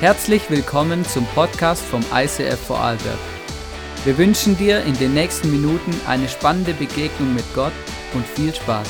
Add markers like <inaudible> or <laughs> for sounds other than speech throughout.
Herzlich willkommen zum Podcast vom ICF Vorarlberg. Wir wünschen dir in den nächsten Minuten eine spannende Begegnung mit Gott und viel Spaß.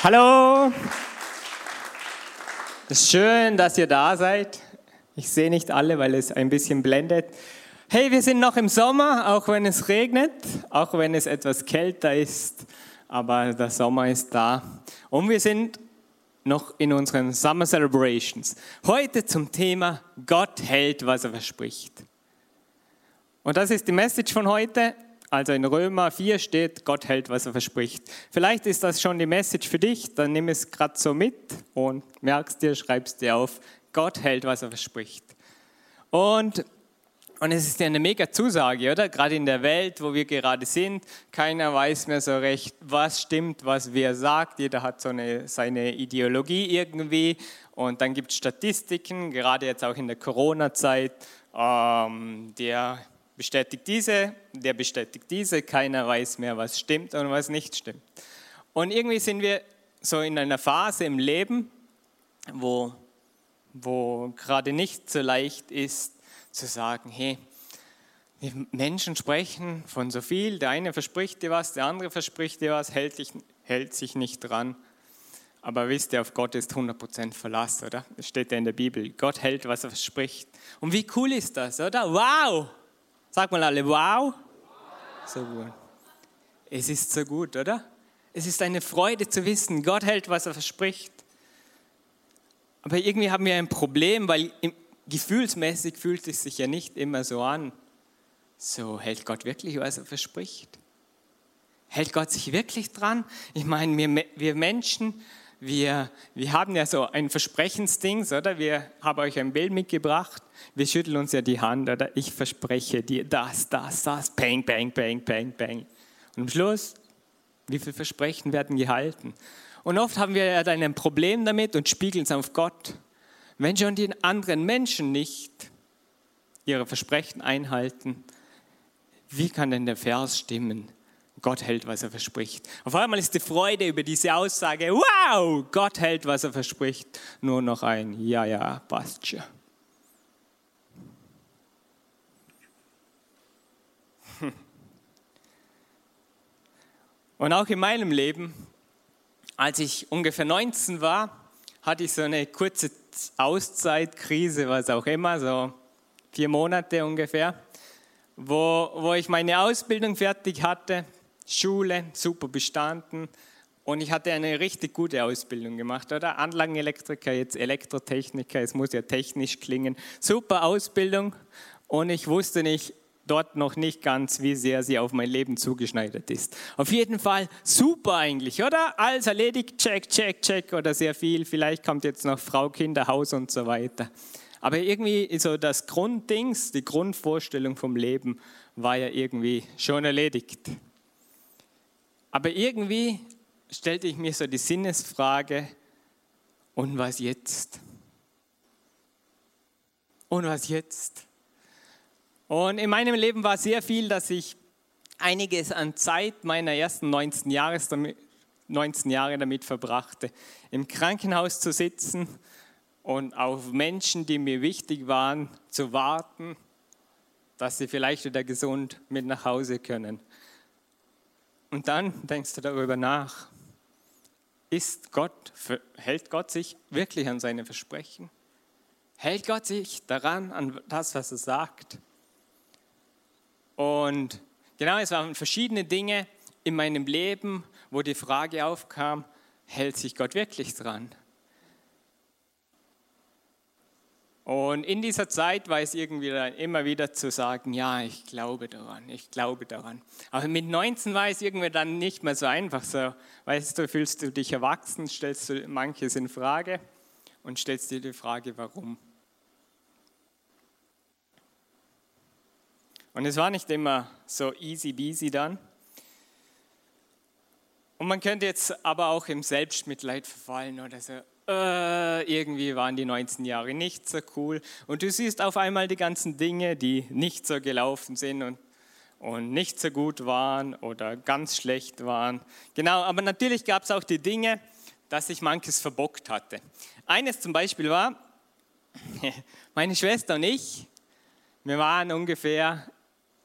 Hallo! Es ist schön, dass ihr da seid. Ich sehe nicht alle, weil es ein bisschen blendet. Hey, wir sind noch im Sommer, auch wenn es regnet, auch wenn es etwas kälter ist, aber der Sommer ist da. Und wir sind noch in unseren Summer Celebrations. Heute zum Thema Gott hält, was er verspricht. Und das ist die Message von heute. Also in Römer 4 steht, Gott hält, was er verspricht. Vielleicht ist das schon die Message für dich, dann nimm es gerade so mit und merkst dir, schreibst dir auf, Gott hält, was er verspricht. Und, und es ist ja eine mega Zusage, oder? Gerade in der Welt, wo wir gerade sind, keiner weiß mehr so recht, was stimmt, was wer sagt. Jeder hat so eine, seine Ideologie irgendwie. Und dann gibt es Statistiken, gerade jetzt auch in der Corona-Zeit, ähm, der bestätigt diese, der bestätigt diese, keiner weiß mehr, was stimmt und was nicht stimmt. Und irgendwie sind wir so in einer Phase im Leben, wo, wo gerade nicht so leicht ist zu sagen, hey, die Menschen sprechen von so viel, der eine verspricht dir was, der andere verspricht dir was, hält, dich, hält sich nicht dran. Aber wisst ihr, auf Gott ist 100% Verlass, oder? Das steht ja in der Bibel. Gott hält, was er verspricht. Und wie cool ist das, oder? Wow! Sag mal alle, wow. So gut. Es ist so gut, oder? Es ist eine Freude zu wissen, Gott hält, was er verspricht. Aber irgendwie haben wir ein Problem, weil gefühlsmäßig fühlt es sich ja nicht immer so an. So hält Gott wirklich, was er verspricht? Hält Gott sich wirklich dran? Ich meine, wir, wir Menschen, wir, wir haben ja so ein Versprechensding, oder? Wir haben euch ein Bild mitgebracht. Wir schütteln uns ja die Hand, oder? Ich verspreche dir das, das, das, bang, bang, bang, bang, bang. Und am Schluss, wie viele Versprechen werden gehalten? Und oft haben wir ja dann ein Problem damit und spiegeln es auf Gott. Wenn schon die anderen Menschen nicht ihre Versprechen einhalten, wie kann denn der Vers stimmen? Gott hält, was er verspricht. Auf einmal ist die Freude über diese Aussage, wow, Gott hält, was er verspricht, nur noch ein, ja, ja, passt schon. <laughs> Und auch in meinem Leben, als ich ungefähr 19 war, hatte ich so eine kurze Auszeitkrise, was auch immer, so vier Monate ungefähr, wo, wo ich meine Ausbildung fertig hatte Schule super bestanden und ich hatte eine richtig gute Ausbildung gemacht, oder? Anlagenelektriker, jetzt Elektrotechniker, es muss ja technisch klingen. Super Ausbildung und ich wusste nicht, dort noch nicht ganz, wie sehr sie auf mein Leben zugeschneidert ist. Auf jeden Fall super eigentlich, oder? Alles erledigt, check, check, check oder sehr viel. Vielleicht kommt jetzt noch Frau, Kinder, Haus und so weiter. Aber irgendwie so das Grunddings, die Grundvorstellung vom Leben war ja irgendwie schon erledigt. Aber irgendwie stellte ich mir so die Sinnesfrage, und was jetzt? Und was jetzt? Und in meinem Leben war sehr viel, dass ich einiges an Zeit meiner ersten 19, Jahres damit, 19 Jahre damit verbrachte, im Krankenhaus zu sitzen und auf Menschen, die mir wichtig waren, zu warten, dass sie vielleicht wieder gesund mit nach Hause können. Und dann denkst du darüber nach, ist Gott, hält Gott sich wirklich an seine Versprechen? Hält Gott sich daran, an das, was er sagt? Und genau, es waren verschiedene Dinge in meinem Leben, wo die Frage aufkam, hält sich Gott wirklich dran? Und in dieser Zeit war es irgendwie immer wieder zu sagen, ja, ich glaube daran, ich glaube daran. Aber mit 19 war es irgendwie dann nicht mehr so einfach. So, weißt du, fühlst du dich erwachsen, stellst du manches in Frage und stellst dir die Frage, warum. Und es war nicht immer so easy beasy dann. Und man könnte jetzt aber auch im Selbstmitleid verfallen oder so, äh, irgendwie waren die 19 Jahre nicht so cool. Und du siehst auf einmal die ganzen Dinge, die nicht so gelaufen sind und, und nicht so gut waren oder ganz schlecht waren. Genau, aber natürlich gab es auch die Dinge, dass ich manches verbockt hatte. Eines zum Beispiel war, <laughs> meine Schwester und ich, wir waren ungefähr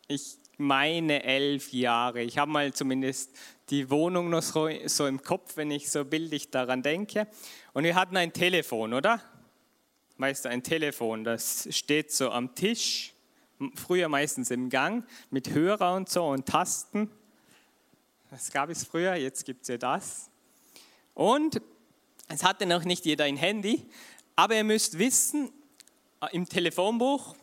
ich meine elf Jahre. Ich habe mal zumindest die Wohnung noch so, im Kopf, wenn ich so bildlich daran denke. Und wir hatten ein Telefon, oder? Weißt ein Telefon, das steht so am Tisch, früher meistens im Gang, mit Hörer und so und Tasten. Das gab es früher, jetzt gibt es ja das. Und es hatte noch nicht jeder ein Handy, aber ihr müsst wissen, im Telefonbuch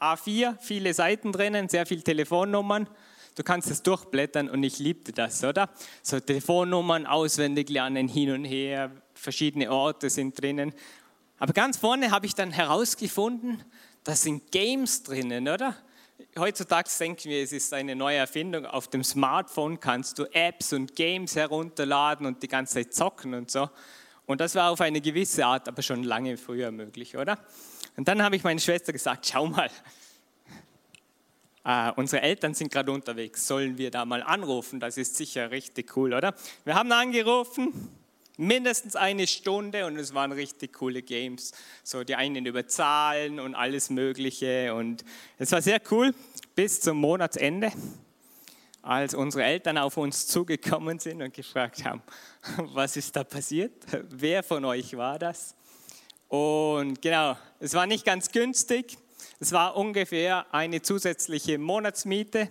A4, viele Seiten drinnen, sehr viele Telefonnummern. Du kannst es durchblättern und ich liebte das, oder? So Telefonnummern auswendig lernen, hin und her, verschiedene Orte sind drinnen. Aber ganz vorne habe ich dann herausgefunden, da sind Games drinnen, oder? Heutzutage denken wir, es ist eine neue Erfindung. Auf dem Smartphone kannst du Apps und Games herunterladen und die ganze Zeit zocken und so. Und das war auf eine gewisse Art aber schon lange früher möglich, oder? Und dann habe ich meine Schwester gesagt, schau mal, äh, unsere Eltern sind gerade unterwegs, sollen wir da mal anrufen? Das ist sicher richtig cool, oder? Wir haben angerufen, mindestens eine Stunde und es waren richtig coole Games. So die einen über Zahlen und alles Mögliche und es war sehr cool bis zum Monatsende, als unsere Eltern auf uns zugekommen sind und gefragt haben, <laughs> was ist da passiert? Wer von euch war das? Und genau, es war nicht ganz günstig. Es war ungefähr eine zusätzliche Monatsmiete.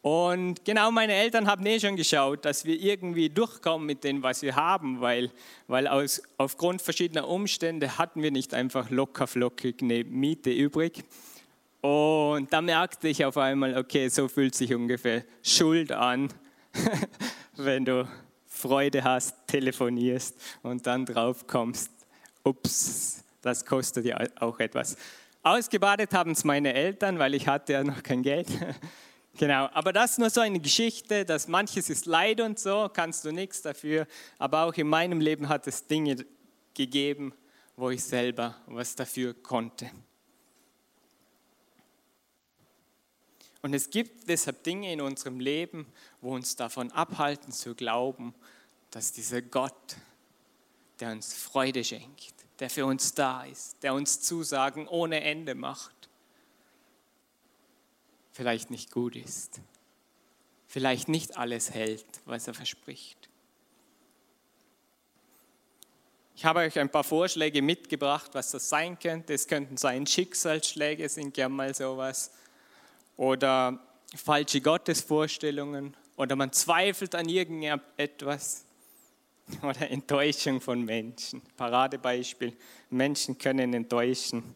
Und genau meine Eltern haben eh schon geschaut, dass wir irgendwie durchkommen mit dem, was wir haben, weil, weil aus, aufgrund verschiedener Umstände hatten wir nicht einfach locker flockig eine Miete übrig. Und da merkte ich auf einmal, okay, so fühlt sich ungefähr Schuld an, <laughs> wenn du Freude hast, telefonierst und dann drauf kommst, ups, das kostet ja auch etwas. Ausgebadet haben es meine Eltern, weil ich hatte ja noch kein Geld. <laughs> genau, aber das ist nur so eine Geschichte, dass manches ist Leid und so, kannst du nichts dafür. Aber auch in meinem Leben hat es Dinge gegeben, wo ich selber was dafür konnte. Und es gibt deshalb Dinge in unserem Leben, wo uns davon abhalten zu glauben, dass dieser Gott, der uns Freude schenkt, der für uns da ist, der uns Zusagen ohne Ende macht, vielleicht nicht gut ist, vielleicht nicht alles hält, was er verspricht. Ich habe euch ein paar Vorschläge mitgebracht, was das sein könnte. Es könnten sein Schicksalsschläge, sind ja mal sowas, oder falsche Gottesvorstellungen, oder man zweifelt an irgendetwas <laughs> oder Enttäuschung von Menschen. Paradebeispiel, Menschen können enttäuschen.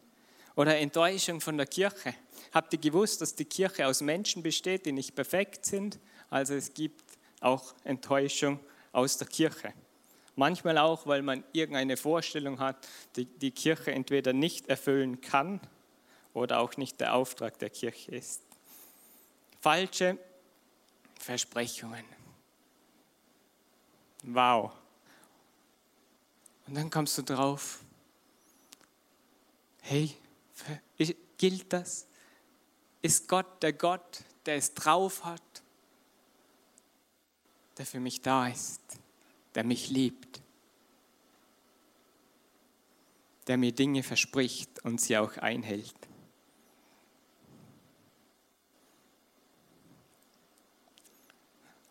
Oder Enttäuschung von der Kirche. Habt ihr gewusst, dass die Kirche aus Menschen besteht, die nicht perfekt sind? Also es gibt auch Enttäuschung aus der Kirche. Manchmal auch, weil man irgendeine Vorstellung hat, die die Kirche entweder nicht erfüllen kann oder auch nicht der Auftrag der Kirche ist. Falsche Versprechungen. Wow. Und dann kommst du drauf, hey, Gilt das? Ist Gott der Gott, der es drauf hat, der für mich da ist, der mich liebt, der mir Dinge verspricht und sie auch einhält?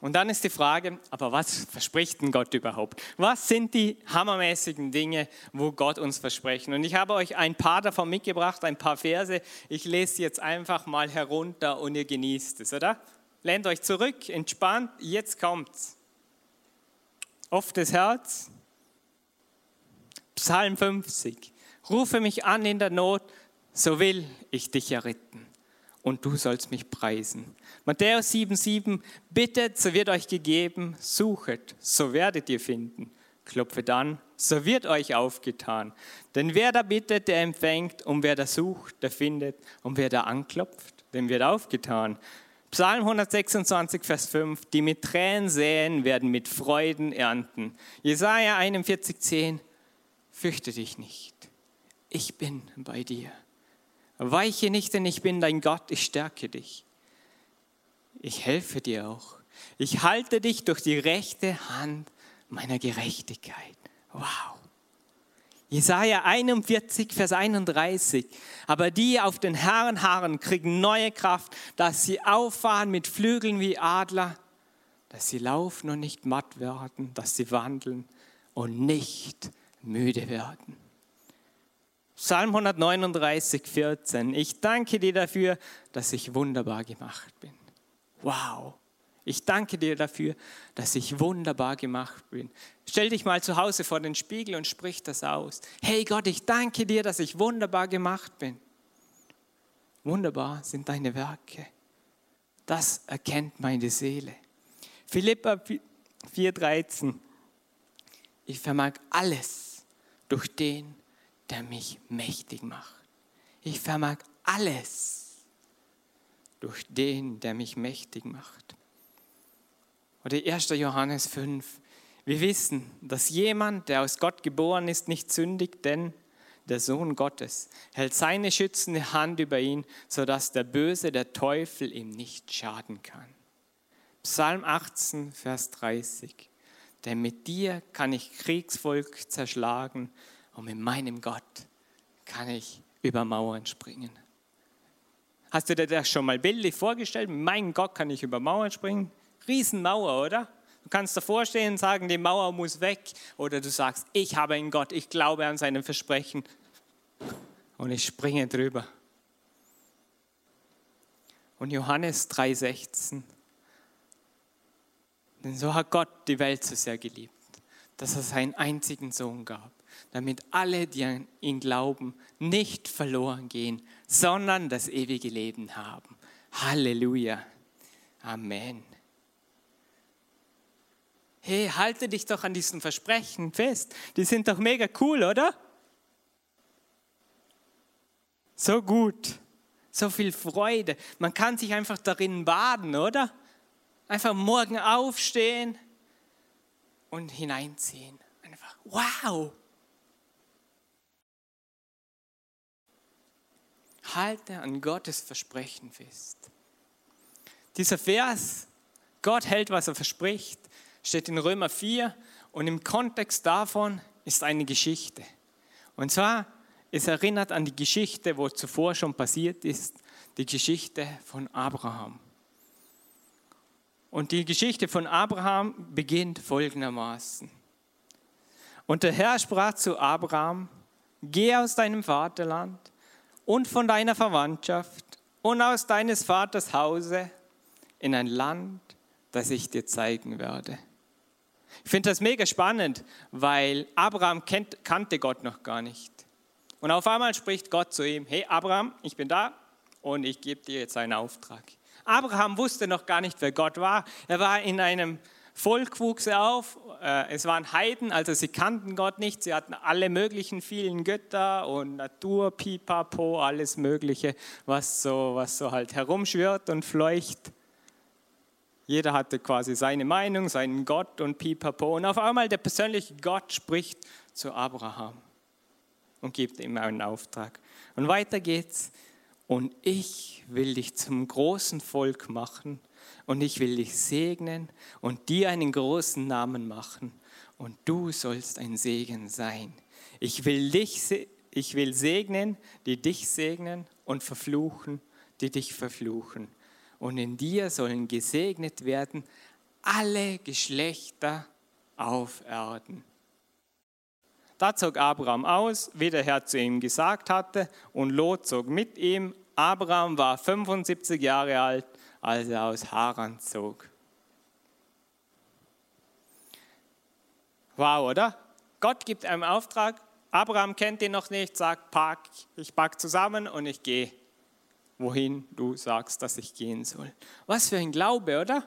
Und dann ist die Frage, aber was verspricht denn Gott überhaupt? Was sind die hammermäßigen Dinge, wo Gott uns versprechen? Und ich habe euch ein paar davon mitgebracht, ein paar Verse. Ich lese jetzt einfach mal herunter und ihr genießt es, oder? Lehnt euch zurück, entspannt, jetzt kommt's. Offenes Herz. Psalm 50. Rufe mich an in der Not, so will ich dich erretten und du sollst mich preisen. Matthäus 7,7, bittet, so wird euch gegeben, suchet, so werdet ihr finden. Klopfet an, so wird euch aufgetan. Denn wer da bittet, der empfängt, und wer da sucht, der findet, und wer da anklopft, dem wird aufgetan. Psalm 126, Vers 5, die mit Tränen säen, werden mit Freuden ernten. Jesaja 41, 10, fürchte dich nicht, ich bin bei dir. Weiche nicht, denn ich bin dein Gott, ich stärke dich. Ich helfe dir auch. Ich halte dich durch die rechte Hand meiner Gerechtigkeit. Wow. Jesaja 41, Vers 31. Aber die auf den Herren harren, kriegen neue Kraft, dass sie auffahren mit Flügeln wie Adler, dass sie laufen und nicht matt werden, dass sie wandeln und nicht müde werden. Psalm 139, 14. Ich danke dir dafür, dass ich wunderbar gemacht bin. Wow. Ich danke dir dafür, dass ich wunderbar gemacht bin. Stell dich mal zu Hause vor den Spiegel und sprich das aus. Hey Gott, ich danke dir, dass ich wunderbar gemacht bin. Wunderbar sind deine Werke. Das erkennt meine Seele. Philippa 4,13. Ich vermag alles durch den, der mich mächtig macht. Ich vermag alles durch den, der mich mächtig macht. Oder 1. Johannes 5. Wir wissen, dass jemand, der aus Gott geboren ist, nicht sündigt, denn der Sohn Gottes hält seine schützende Hand über ihn, sodass der Böse, der Teufel, ihm nicht schaden kann. Psalm 18, Vers 30. Denn mit dir kann ich Kriegsvolk zerschlagen und mit meinem Gott kann ich über Mauern springen. Hast du dir das schon mal bildlich vorgestellt? Mit meinem Gott kann ich über Mauern springen? Riesenmauer, oder? Du kannst davor stehen und sagen, die Mauer muss weg. Oder du sagst, ich habe einen Gott, ich glaube an seinem Versprechen und ich springe drüber. Und Johannes 3,16. Denn so hat Gott die Welt so sehr geliebt, dass er seinen einzigen Sohn gab, damit alle, die an ihn glauben, nicht verloren gehen, sondern das ewige Leben haben. Halleluja. Amen. Hey, halte dich doch an diesen Versprechen fest. Die sind doch mega cool, oder? So gut, so viel Freude. Man kann sich einfach darin baden, oder? Einfach morgen aufstehen und hineinziehen. Einfach, wow, halte an Gottes Versprechen fest. Dieser Vers, Gott hält, was er verspricht, steht in Römer 4 und im Kontext davon ist eine Geschichte. Und zwar, es erinnert an die Geschichte, wo zuvor schon passiert ist, die Geschichte von Abraham. Und die Geschichte von Abraham beginnt folgendermaßen. Und der Herr sprach zu Abraham, geh aus deinem Vaterland und von deiner Verwandtschaft und aus deines Vaters Hause in ein Land, das ich dir zeigen werde. Ich finde das mega spannend, weil Abraham kennt, kannte Gott noch gar nicht. Und auf einmal spricht Gott zu ihm, hey Abraham, ich bin da und ich gebe dir jetzt einen Auftrag. Abraham wusste noch gar nicht, wer Gott war. Er war in einem Volk wuchs auf. Äh, es waren Heiden, also sie kannten Gott nicht. Sie hatten alle möglichen vielen Götter und Natur, Pipapo, alles Mögliche, was so, was so halt herumschwirrt und fleucht. Jeder hatte quasi seine Meinung, seinen Gott und Pipapo. Und auf einmal der persönliche Gott spricht zu Abraham und gibt ihm einen Auftrag. Und weiter geht's. und ich will dich zum großen Volk machen und ich will dich segnen und dir einen großen Namen machen und du sollst ein Segen sein. Ich will dich, ich will segnen, die dich segnen und verfluchen, die dich verfluchen. Und in dir sollen gesegnet werden alle Geschlechter auf Erden. Da zog Abraham aus, wie der Herr zu ihm gesagt hatte, und Lot zog mit ihm. Abraham war 75 Jahre alt, als er aus Haran zog. Wow, oder? Gott gibt einem Auftrag. Abraham kennt ihn noch nicht, sagt, pack, ich pack zusammen und ich gehe, wohin du sagst, dass ich gehen soll. Was für ein Glaube, oder?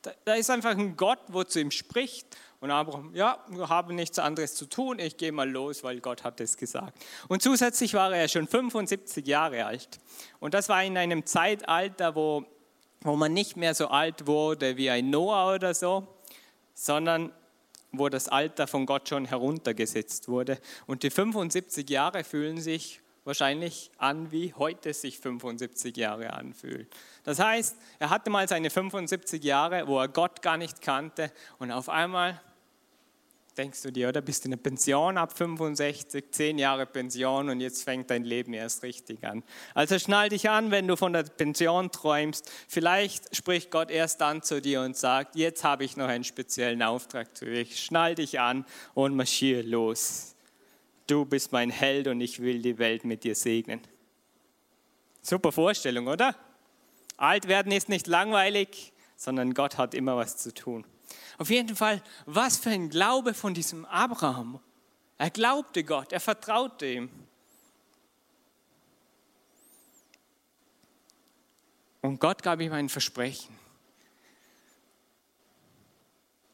Da, da ist einfach ein Gott, wo zu ihm spricht und Abraham, ja, wir haben nichts anderes zu tun, ich gehe mal los, weil Gott hat es gesagt. Und zusätzlich war er schon 75 Jahre alt. Und das war in einem Zeitalter, wo, wo man nicht mehr so alt wurde wie ein Noah oder so, sondern wo das Alter von Gott schon heruntergesetzt wurde. Und die 75 Jahre fühlen sich wahrscheinlich an, wie heute sich 75 Jahre anfühlen. Das heißt, er hatte mal seine 75 Jahre, wo er Gott gar nicht kannte und auf einmal denkst du dir, oder bist du in der Pension ab 65, 10 Jahre Pension und jetzt fängt dein Leben erst richtig an. Also schnall dich an, wenn du von der Pension träumst. Vielleicht spricht Gott erst dann zu dir und sagt, jetzt habe ich noch einen speziellen Auftrag für dich. Schnall dich an und marschier los. Du bist mein Held und ich will die Welt mit dir segnen. Super Vorstellung, oder? Alt werden ist nicht langweilig, sondern Gott hat immer was zu tun. Auf jeden Fall, was für ein Glaube von diesem Abraham. Er glaubte Gott, er vertraute ihm. Und Gott gab ihm ein Versprechen.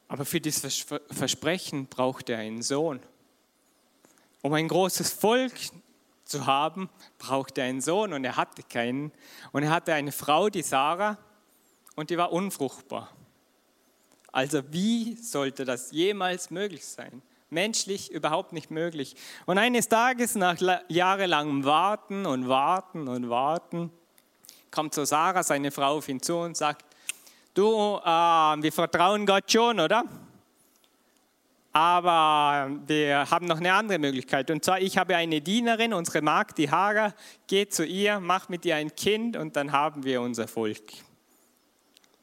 Aber für dieses Versprechen brauchte er einen Sohn. Um ein großes Volk zu haben, brauchte er einen Sohn und er hatte keinen. Und er hatte eine Frau, die Sarah, und die war unfruchtbar. Also wie sollte das jemals möglich sein? Menschlich überhaupt nicht möglich. Und eines Tages, nach jahrelangem Warten und Warten und Warten, kommt so Sarah, seine Frau, auf ihn zu und sagt, du, äh, wir vertrauen Gott schon, oder? Aber wir haben noch eine andere Möglichkeit. Und zwar, ich habe eine Dienerin, unsere Magd, die Hagar, geht zu ihr, macht mit ihr ein Kind und dann haben wir unser Volk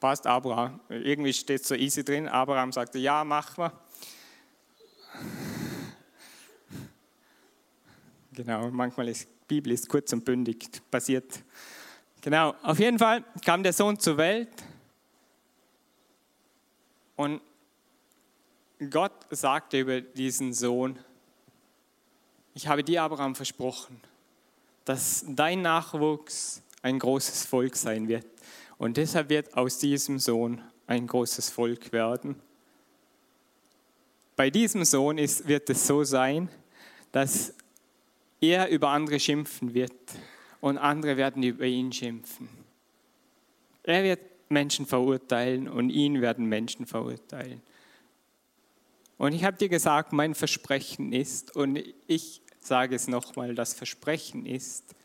passt Abraham. Irgendwie steht so easy drin. Abraham sagte, ja, mach mal. Genau, manchmal ist die Bibel ist kurz und bündig, passiert. Genau, auf jeden Fall kam der Sohn zur Welt und Gott sagte über diesen Sohn, ich habe dir, Abraham, versprochen, dass dein Nachwuchs ein großes Volk sein wird. Und deshalb wird aus diesem Sohn ein großes Volk werden. Bei diesem Sohn ist, wird es so sein, dass er über andere schimpfen wird und andere werden über ihn schimpfen. Er wird Menschen verurteilen und ihn werden Menschen verurteilen. Und ich habe dir gesagt, mein Versprechen ist, und ich sage es nochmal, das Versprechen ist,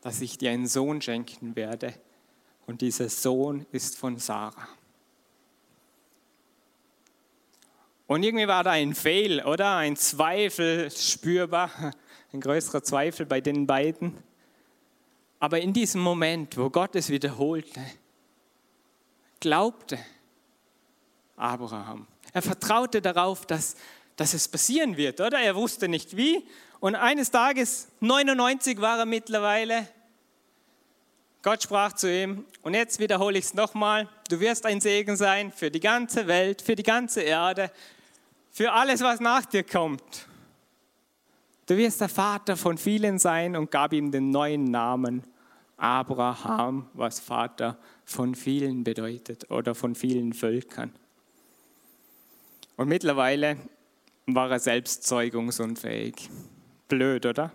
dass ich dir einen Sohn schenken werde, und dieser Sohn ist von Sarah. Und irgendwie war da ein Fehl, oder? Ein Zweifel spürbar, ein größerer Zweifel bei den beiden. Aber in diesem Moment, wo Gott es wiederholte, glaubte Abraham. Er vertraute darauf, dass, dass es passieren wird, oder? Er wusste nicht wie. Und eines Tages, 99 war er mittlerweile, Gott sprach zu ihm, und jetzt wiederhole ich es nochmal, du wirst ein Segen sein für die ganze Welt, für die ganze Erde, für alles, was nach dir kommt. Du wirst der Vater von vielen sein und gab ihm den neuen Namen Abraham, was Vater von vielen bedeutet oder von vielen Völkern. Und mittlerweile war er selbst zeugungsunfähig. Blöd, oder?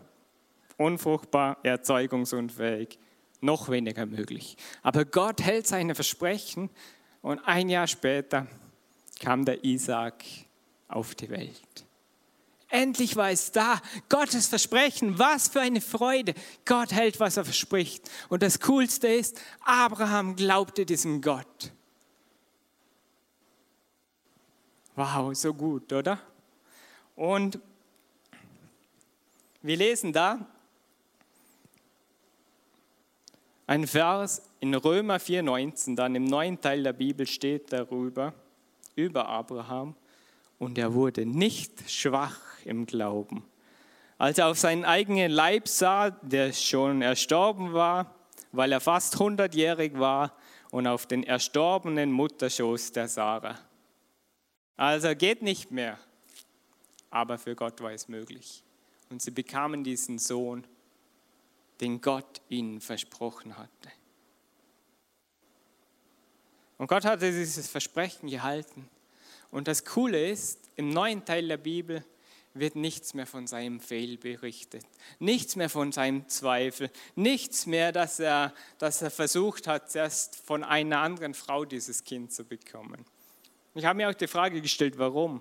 Unfruchtbar, erzeugungsunfähig noch weniger möglich. Aber Gott hält seine Versprechen und ein Jahr später kam der Isaac auf die Welt. Endlich war es da. Gottes Versprechen. Was für eine Freude. Gott hält, was er verspricht. Und das Coolste ist, Abraham glaubte diesem Gott. Wow, so gut, oder? Und wir lesen da ein Vers in Römer 4,19, dann im neuen Teil der Bibel steht darüber, über Abraham, und er wurde nicht schwach im Glauben. Als er auf seinen eigenen Leib sah, der schon erstorben war, weil er fast 100-jährig war, und auf den erstorbenen Mutterschoß der Sarah. Also geht nicht mehr, aber für Gott war es möglich. Und sie bekamen diesen Sohn, den Gott ihnen versprochen hatte. Und Gott hatte dieses Versprechen gehalten. Und das Coole ist, im neuen Teil der Bibel wird nichts mehr von seinem Fehl berichtet, nichts mehr von seinem Zweifel, nichts mehr, dass er, dass er versucht hat, erst von einer anderen Frau dieses Kind zu bekommen. Ich habe mir auch die Frage gestellt, warum?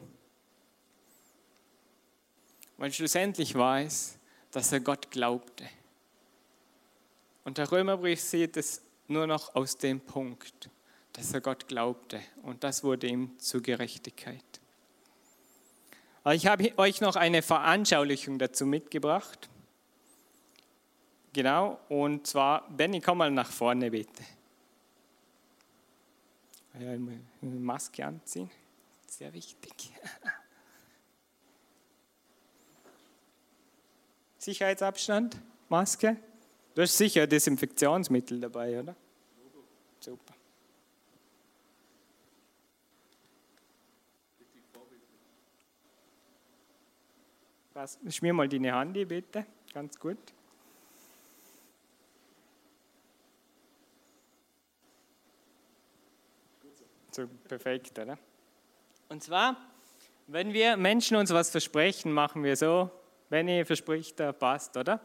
Weil schlussendlich war es, dass er Gott glaubte. Und der Römerbrief sieht es nur noch aus dem Punkt, dass er Gott glaubte. Und das wurde ihm zur Gerechtigkeit. Ich habe euch noch eine Veranschaulichung dazu mitgebracht. Genau, und zwar, Benny, komm mal nach vorne bitte. Ja, Maske anziehen, sehr wichtig. <laughs> Sicherheitsabstand, Maske. Du hast sicher Desinfektionsmittel dabei, oder? Super. Schmier mal deine Handy bitte, ganz gut. So, perfekt, oder? Und zwar, wenn wir Menschen uns was versprechen, machen wir so, wenn ihr verspricht, passt, oder?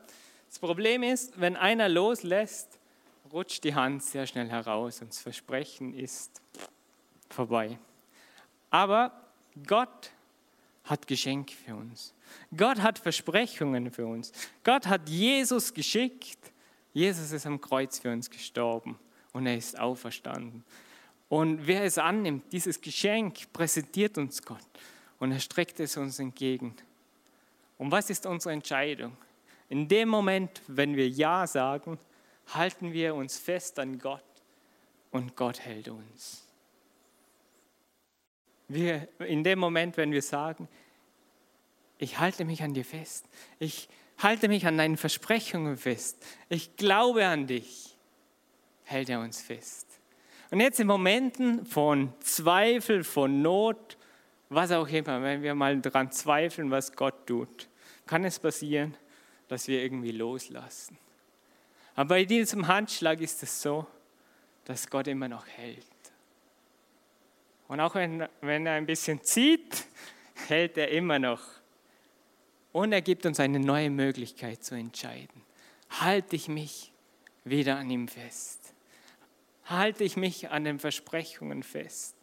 Das Problem ist, wenn einer loslässt, rutscht die Hand sehr schnell heraus und das Versprechen ist vorbei. Aber Gott hat Geschenk für uns. Gott hat Versprechungen für uns. Gott hat Jesus geschickt. Jesus ist am Kreuz für uns gestorben und er ist auferstanden. Und wer es annimmt, dieses Geschenk präsentiert uns Gott und er streckt es uns entgegen. Und was ist unsere Entscheidung? In dem Moment, wenn wir Ja sagen, halten wir uns fest an Gott und Gott hält uns. Wir, in dem Moment, wenn wir sagen, ich halte mich an dir fest, ich halte mich an deinen Versprechungen fest, ich glaube an dich, hält er uns fest. Und jetzt in Momenten von Zweifel, von Not, was auch immer, wenn wir mal daran zweifeln, was Gott tut, kann es passieren, dass wir irgendwie loslassen. Aber bei diesem Handschlag ist es so, dass Gott immer noch hält. Und auch wenn, wenn er ein bisschen zieht, <laughs> hält er immer noch. Und er gibt uns eine neue Möglichkeit zu entscheiden. Halte ich mich wieder an ihm fest? Halte ich mich an den Versprechungen fest?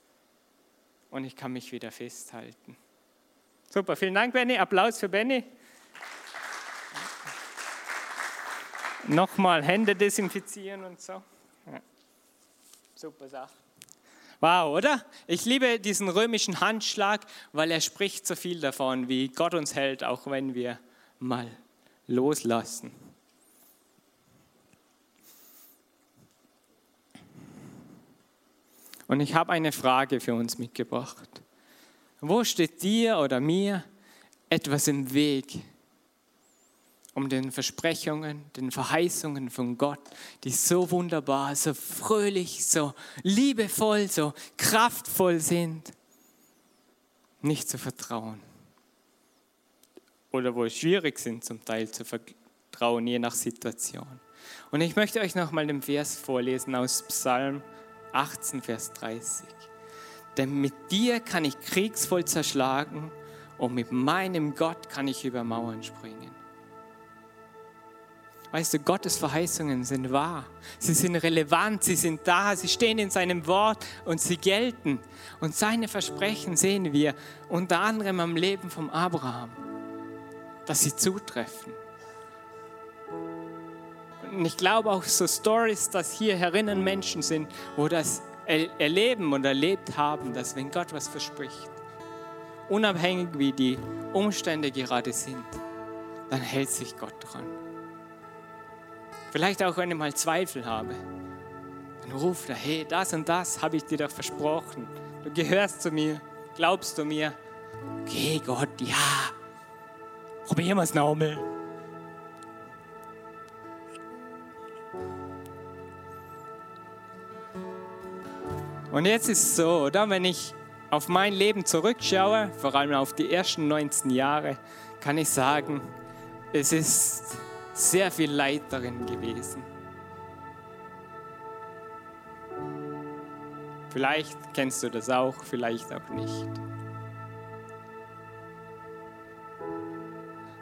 Und ich kann mich wieder festhalten. Super, vielen Dank, Benny. Applaus für Benny. Nochmal Hände desinfizieren und so. Ja. Super Sache. Wow, oder? Ich liebe diesen römischen Handschlag, weil er spricht so viel davon, wie Gott uns hält, auch wenn wir mal loslassen. Und ich habe eine Frage für uns mitgebracht. Wo steht dir oder mir etwas im Weg, um den Versprechungen, den Verheißungen von Gott, die so wunderbar, so fröhlich, so liebevoll, so kraftvoll sind, nicht zu vertrauen. Oder wo es schwierig sind, zum Teil zu vertrauen, je nach Situation. Und ich möchte euch nochmal den Vers vorlesen aus Psalm 18, Vers 30. Denn mit dir kann ich kriegsvoll zerschlagen und mit meinem Gott kann ich über Mauern springen. Weißt du, Gottes Verheißungen sind wahr. Sie sind relevant, sie sind da, sie stehen in seinem Wort und sie gelten. Und seine Versprechen sehen wir unter anderem am Leben von Abraham. dass sie zutreffen. Und ich glaube auch so Stories, dass hier herinnen Menschen sind, wo das erleben und erlebt haben, dass wenn Gott was verspricht, unabhängig wie die Umstände gerade sind, dann hält sich Gott dran. Vielleicht auch, wenn ich mal Zweifel habe, dann ruft er, hey, das und das habe ich dir doch versprochen. Du gehörst zu mir, glaubst du mir? Okay, Gott, ja, probieren wir es nochmal. Und jetzt ist es so, oder? Wenn ich auf mein Leben zurückschaue, vor allem auf die ersten 19 Jahre, kann ich sagen, es ist sehr viel Leid darin gewesen. Vielleicht kennst du das auch, vielleicht auch nicht.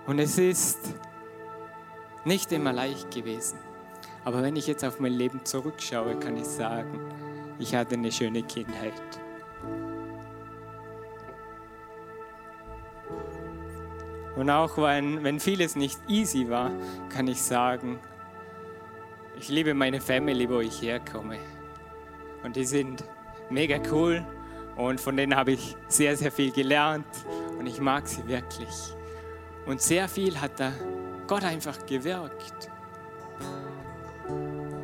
Und es ist nicht immer leicht gewesen. Aber wenn ich jetzt auf mein Leben zurückschaue, kann ich sagen, ich hatte eine schöne Kindheit. Und auch wenn, wenn vieles nicht easy war, kann ich sagen, ich liebe meine Family, wo ich herkomme. Und die sind mega cool und von denen habe ich sehr, sehr viel gelernt und ich mag sie wirklich. Und sehr viel hat da Gott einfach gewirkt.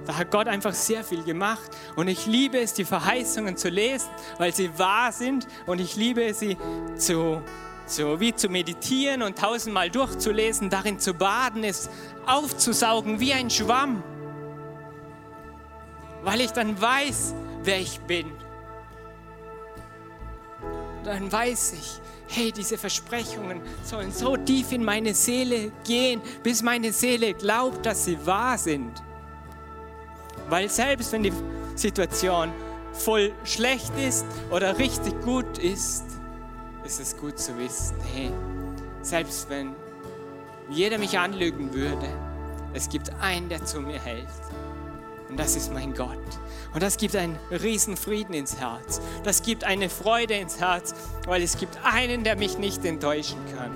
Da hat Gott einfach sehr viel gemacht und ich liebe es, die Verheißungen zu lesen, weil sie wahr sind und ich liebe sie zu, so wie zu meditieren und tausendmal durchzulesen, darin zu baden, es aufzusaugen wie ein Schwamm, weil ich dann weiß, wer ich bin. Dann weiß ich, hey, diese Versprechungen sollen so tief in meine Seele gehen, bis meine Seele glaubt, dass sie wahr sind. Weil selbst wenn die Situation voll schlecht ist oder richtig gut ist, ist es gut zu wissen, hey, selbst wenn jeder mich anlügen würde, es gibt einen, der zu mir hält. Und das ist mein Gott. Und das gibt einen riesen Frieden ins Herz. Das gibt eine Freude ins Herz, weil es gibt einen, der mich nicht enttäuschen kann.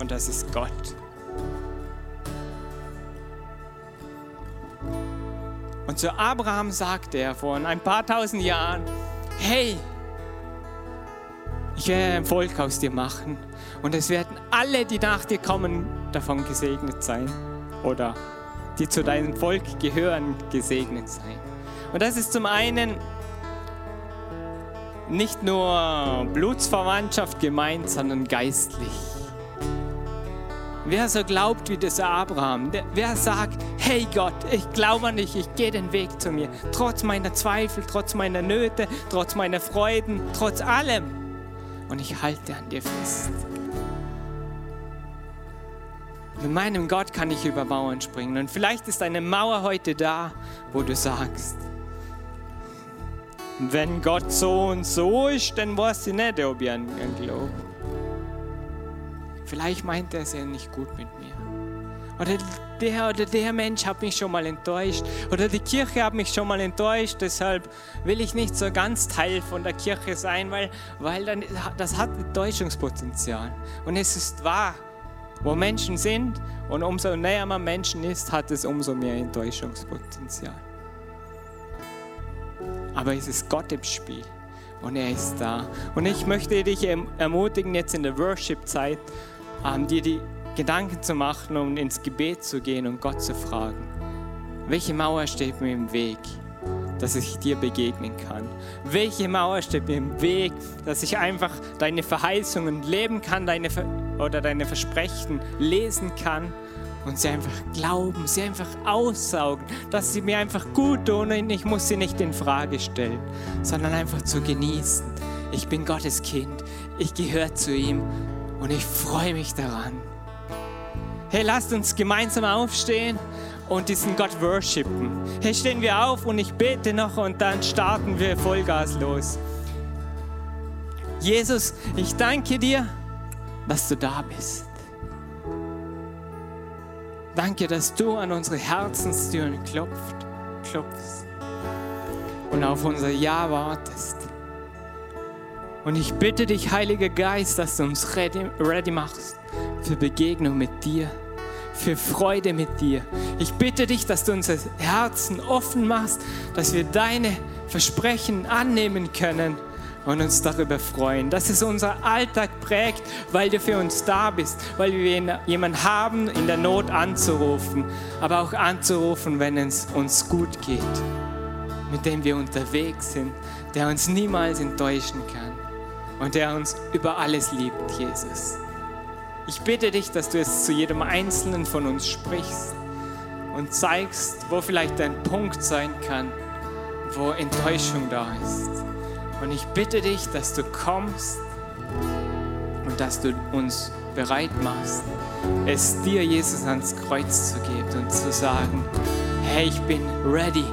Und das ist Gott. Und zu Abraham sagte er vor ein paar tausend Jahren, hey, ich werde ein Volk aus dir machen und es werden alle, die nach dir kommen, davon gesegnet sein. Oder die zu deinem Volk gehören, gesegnet sein. Und das ist zum einen nicht nur Blutsverwandtschaft gemeint, sondern geistlich. Wer so glaubt wie das Abraham, wer sagt, hey Gott, ich glaube an dich, ich gehe den Weg zu mir, trotz meiner Zweifel, trotz meiner Nöte, trotz meiner Freuden, trotz allem. Und ich halte an dir fest. Mit meinem Gott kann ich über Mauern springen. Und vielleicht ist eine Mauer heute da, wo du sagst, wenn Gott so und so ist, dann weiß ich nicht, ob ich an ihn glaube. Vielleicht meint er es ja nicht gut mit mir. Oder der oder der Mensch hat mich schon mal enttäuscht. Oder die Kirche hat mich schon mal enttäuscht. Deshalb will ich nicht so ganz Teil von der Kirche sein, weil, weil dann, das hat Enttäuschungspotenzial. Und es ist wahr, wo Menschen sind und umso näher man Menschen ist, hat es umso mehr Enttäuschungspotenzial. Aber es ist Gott im Spiel und er ist da. Und ich möchte dich ermutigen, jetzt in der Worship-Zeit, ähm, dir die Gedanken zu machen und ins Gebet zu gehen und Gott zu fragen, welche Mauer steht mir im Weg, dass ich dir begegnen kann? Welche Mauer steht mir im Weg, dass ich einfach deine Verheißungen leben kann deine oder deine Versprechen lesen kann? und sie einfach glauben, sie einfach aussaugen, dass sie mir einfach gut tun und ich muss sie nicht in Frage stellen, sondern einfach zu genießen. Ich bin Gottes Kind, ich gehöre zu ihm und ich freue mich daran. Hey, lasst uns gemeinsam aufstehen und diesen Gott worshipen. Hey, stehen wir auf und ich bete noch und dann starten wir Vollgas los. Jesus, ich danke dir, dass du da bist. Danke, dass du an unsere Herzenstüren klopft, klopfst und auf unser Ja wartest. Und ich bitte dich, Heiliger Geist, dass du uns ready, ready machst für Begegnung mit dir, für Freude mit dir. Ich bitte dich, dass du unsere Herzen offen machst, dass wir deine Versprechen annehmen können und uns darüber freuen, dass es unser Alltag prägt, weil du für uns da bist, weil wir jemanden haben, in der Not anzurufen, aber auch anzurufen, wenn es uns gut geht, mit dem wir unterwegs sind, der uns niemals enttäuschen kann und der uns über alles liebt, Jesus. Ich bitte dich, dass du es zu jedem Einzelnen von uns sprichst und zeigst, wo vielleicht ein Punkt sein kann, wo Enttäuschung da ist. Und ich bitte dich, dass du kommst und dass du uns bereit machst, es dir, Jesus, ans Kreuz zu geben und zu sagen, hey, ich bin ready,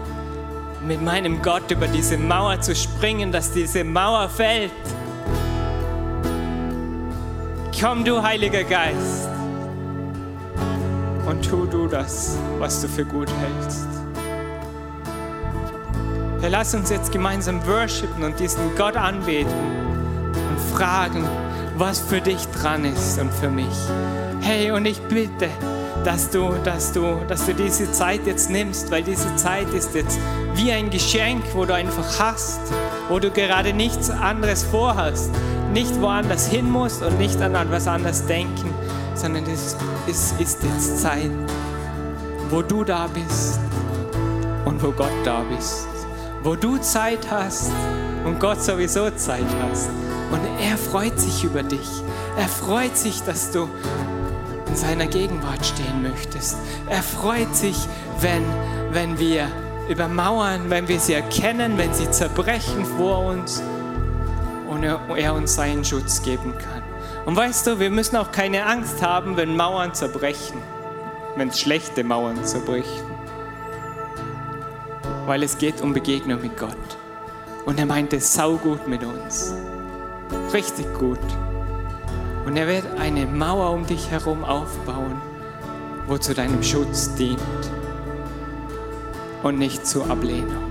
mit meinem Gott über diese Mauer zu springen, dass diese Mauer fällt Komm du, Heiliger Geist, und tu du das, was du für gut hältst. Herr, lass uns jetzt gemeinsam worshipen und diesen Gott anbeten und fragen, was für dich dran ist und für mich. Hey, und ich bitte, dass du, dass du, dass du diese Zeit jetzt nimmst, weil diese Zeit ist jetzt wie ein Geschenk, wo du einfach hast, wo du gerade nichts anderes vorhast, nicht woanders hin musst und nicht an etwas anderes denken, sondern es ist, ist jetzt Zeit, wo du da bist und wo Gott da bist. Wo du Zeit hast und Gott sowieso Zeit hast. Und er freut sich über dich. Er freut sich, dass du in seiner Gegenwart stehen möchtest. Er freut sich, wenn, wenn wir über Mauern, wenn wir sie erkennen, wenn sie zerbrechen vor uns und er uns seinen Schutz geben kann. Und weißt du, wir müssen auch keine Angst haben, wenn Mauern zerbrechen, wenn schlechte Mauern zerbrechen. Weil es geht um Begegnung mit Gott. Und er meint es saugut mit uns. Richtig gut. Und er wird eine Mauer um dich herum aufbauen, wo zu deinem Schutz dient und nicht zur Ablehnung.